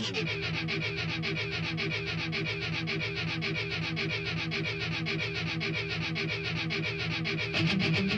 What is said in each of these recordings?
Thank you.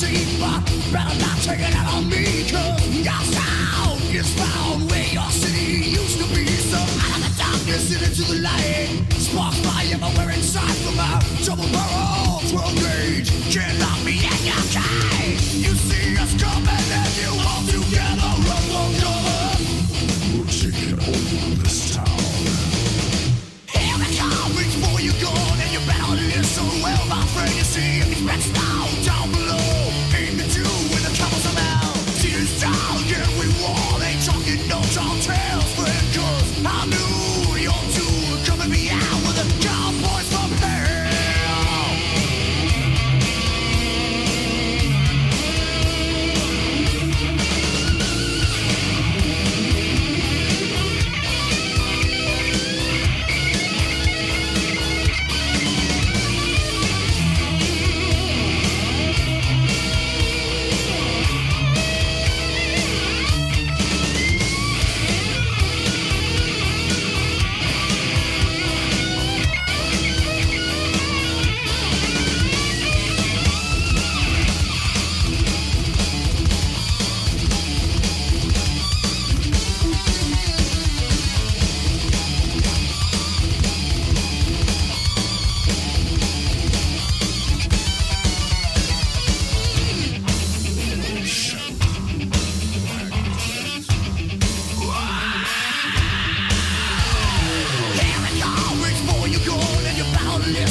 deceiver, better not take it out on me. Cause your sound is found where your city used to be. So out of the darkness and into the light, sparks fly everywhere inside from our double barrel 12 gauge. Can't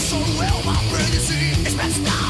so well my pregnancy is messed up